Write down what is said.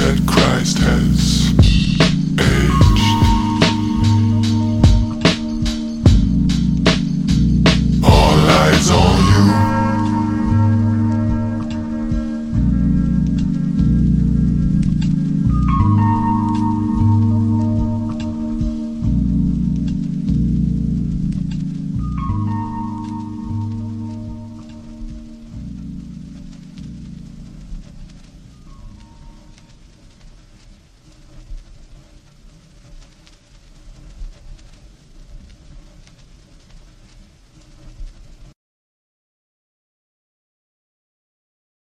that Christ has.